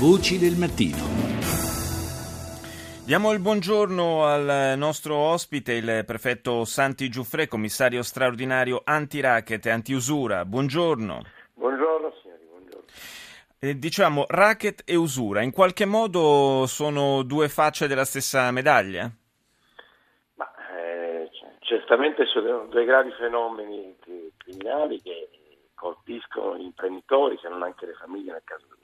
Voci del mattino. Diamo il buongiorno al nostro ospite, il prefetto Santi Giuffre, commissario straordinario anti-racket e anti-usura. Buongiorno. Buongiorno signori, buongiorno. Eh, diciamo, racket e usura in qualche modo sono due facce della stessa medaglia? Ma, eh, certamente sono due gravi fenomeni criminali che colpiscono gli imprenditori, se non anche le famiglie nel caso dell'usura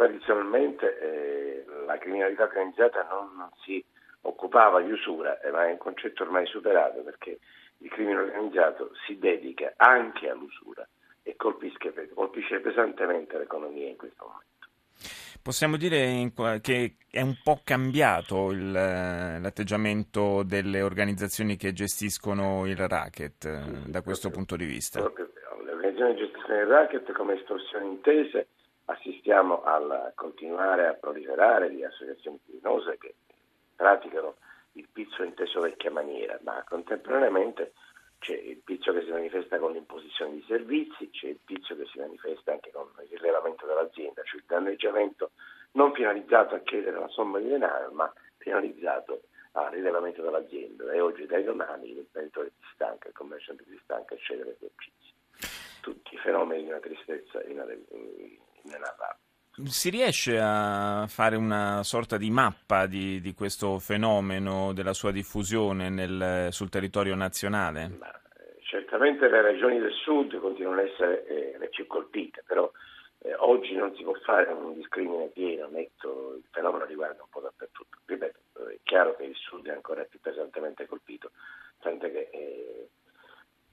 tradizionalmente eh, la criminalità organizzata non, non, si occupava di usura, eh, ma è un concetto ormai superato perché il crimine organizzato si dedica anche all'usura e colpisce, colpisce pesantemente l'economia in questo momento. Possiamo dire che è un po' cambiato il, l'atteggiamento delle organizzazioni che gestiscono il racket eh, da questo proprio, punto di vista? Proprio, le organizzazioni che gestiscono il racket come estorsioni intese assistiamo al continuare a proliferare di associazioni criminose che praticano il pizzo inteso vecchia maniera, ma contemporaneamente c'è il pizzo che si manifesta con l'imposizione di servizi, c'è il pizzo che si manifesta anche con il rilevamento dell'azienda, cioè il danneggiamento non finalizzato a chiedere la somma di denaro, ma finalizzato al rilevamento dell'azienda. E oggi dai domani l'imprenditore si stanca, il commerciante si stanca, eccetera, e Tutti fenomeni di una tristezza RAP. Si riesce a fare una sorta di mappa di, di questo fenomeno, della sua diffusione nel, sul territorio nazionale? Ma, eh, certamente le regioni del sud continuano ad essere eh, le più colpite, però eh, oggi non si può fare un discrimine pieno, netto, il fenomeno riguarda un po' dappertutto. Ripeto, è chiaro che il sud è ancora più pesantemente colpito, tant'è che eh,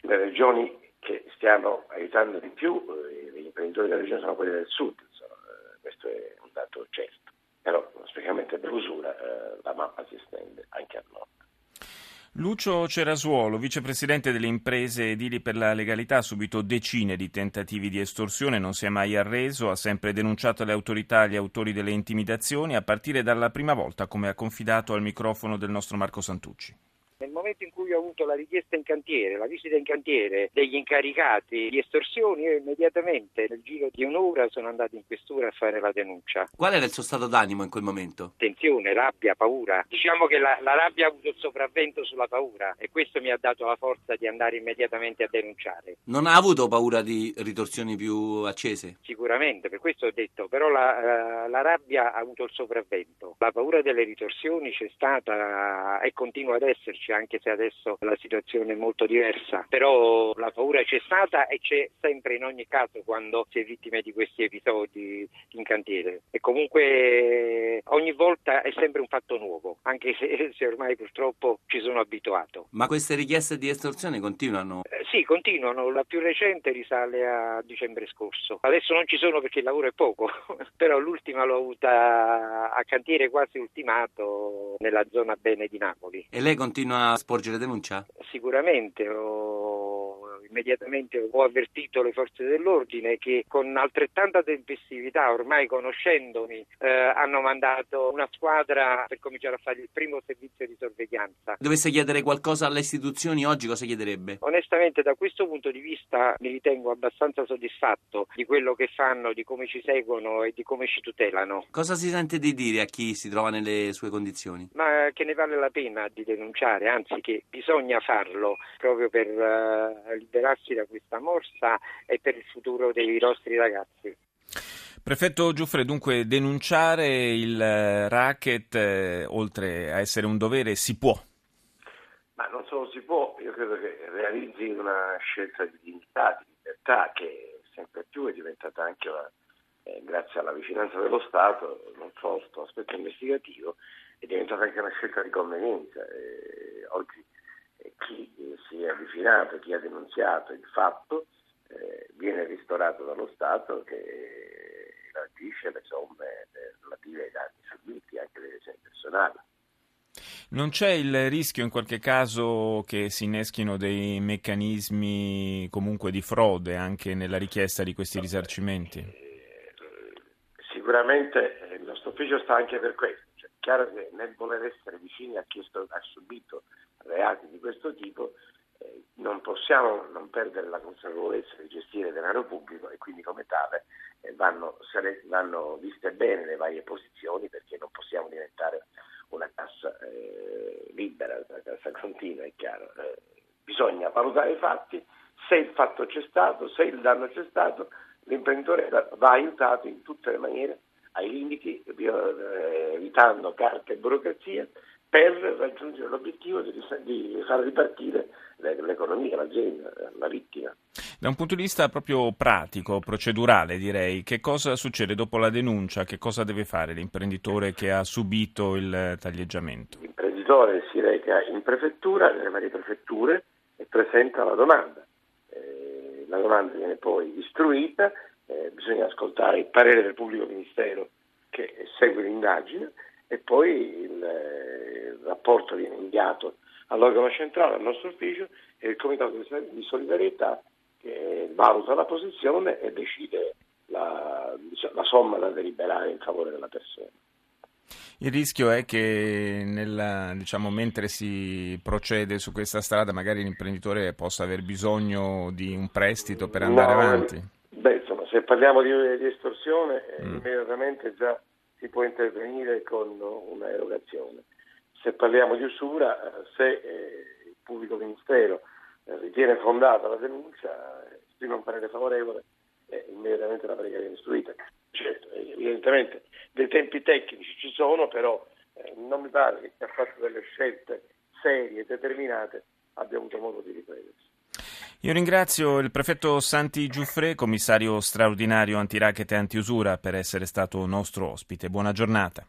le regioni che stiamo aiutando di più, eh, gli imprenditori della regione sono quelli del sud, insomma, eh, questo è un dato certo. Però, specialmente per l'usura, eh, la mappa si estende anche al nord. Lucio Cerasuolo, vicepresidente delle imprese edili per la legalità, ha subito decine di tentativi di estorsione, non si è mai arreso, ha sempre denunciato alle autorità gli autori delle intimidazioni, a partire dalla prima volta, come ha confidato al microfono del nostro Marco Santucci. Nel momento in cui ho avuto la richiesta in cantiere, la visita in cantiere degli incaricati di estorsioni, io immediatamente nel giro di un'ora sono andato in questura a fare la denuncia. Qual era il suo stato d'animo in quel momento? Tensione, rabbia, paura. Diciamo che la, la rabbia ha avuto il sopravvento sulla paura e questo mi ha dato la forza di andare immediatamente a denunciare. Non ha avuto paura di ritorsioni più accese? Sicuramente, per questo ho detto, però la, uh, la rabbia ha avuto il sopravvento. La paura delle ritorsioni c'è stata e continua ad esserci esserci, anche se adesso la situazione è molto diversa, però la paura c'è stata e c'è sempre in ogni caso quando si è vittime di questi episodi in cantiere. E comunque ogni volta è sempre un fatto nuovo, anche se, se ormai purtroppo ci sono abituato. Ma queste richieste di estorsione continuano? Eh, sì, continuano. La più recente risale a dicembre scorso. Adesso non ci sono perché il lavoro è poco, però l'ultima l'ho avuta a cantiere quasi ultimato nella zona bene di Napoli. E lei continua a sporgere denuncia? Sicuramente, ho immediatamente ho avvertito le forze dell'ordine che con altrettanta tempestività, ormai conoscendomi, eh, hanno mandato una squadra per cominciare a fare il primo servizio di sorveglianza. Dovesse chiedere qualcosa alle istituzioni oggi cosa chiederebbe? Onestamente da questo punto di vista mi ritengo abbastanza soddisfatto di quello che fanno, di come ci seguono e di come ci tutelano. Cosa si sente di dire a chi si trova nelle sue condizioni? Ma che ne vale la pena di denunciare, anzi che bisogna farlo proprio per uh, liberarsi da questa morsa e per il futuro dei nostri ragazzi. Prefetto Giuffre, dunque denunciare il eh, racket, eh, oltre a essere un dovere, si può? Ma non solo si può, io credo che realizzi una scelta di dignità, di libertà, che sempre più è diventata anche, la, eh, grazie alla vicinanza dello Stato, non solo sotto l'aspetto investigativo, è diventata anche una scelta di convenienza. Eh, oggi chi si è avvicinato, chi ha denunziato il fatto, eh, viene ristorato dallo Stato che elargisce le somme relative ai danni subiti, anche le lesioni personali. Non c'è il rischio in qualche caso che si inneschino dei meccanismi comunque di frode anche nella richiesta di questi risarcimenti? Eh, sicuramente il nostro ufficio sta anche per questo. Cioè, è chiaro che nel voler essere vicini a chi ha subito reati di questo tipo, eh, non possiamo non perdere la consapevolezza di gestire denaro pubblico e quindi come tale eh, vanno, vanno, viste bene le varie posizioni perché non possiamo diventare una cassa eh, libera, una cassa continua, è chiaro. Eh, bisogna valutare i fatti, se il fatto c'è stato, se il danno c'è stato, l'imprenditore va aiutato in tutte le maniere ai limiti, eh, evitando carte e burocrazia, per raggiungere l'obiettivo di, di far ripartire l'economia, l'azienda, la vittima. Da un punto di vista proprio pratico, procedurale direi, che cosa succede dopo la denuncia? Che cosa deve fare l'imprenditore che ha subito il taglieggiamento? L'imprenditore si reca in prefettura, nelle varie prefetture, e presenta la domanda. Eh, la domanda viene poi istruita, eh, bisogna ascoltare il parere del pubblico ministero che segue l'indagine e poi il, il rapporto viene inviato all'organo centrale, al nostro ufficio e il Comitato di solidarietà che valuta la posizione e decide la, la somma da deliberare in favore della persona. Il rischio è che nella, diciamo, mentre si procede su questa strada magari l'imprenditore possa aver bisogno di un prestito per andare no, avanti? Beh, insomma, se parliamo di, di estorsione, mm. immediatamente già si può intervenire con un'erogazione. Se parliamo di usura, se eh, il pubblico ministero eh, ritiene fondata la denuncia, esprime un parere favorevole e immediatamente la prega viene istruita. Certo, evidentemente dei tempi tecnici ci sono, però eh, non mi pare che chi ha fatto delle scelte serie e determinate abbia avuto modo di riprendersi. Io ringrazio il prefetto Santi Giuffre, commissario straordinario antiracket e antiusura, per essere stato nostro ospite. Buona giornata.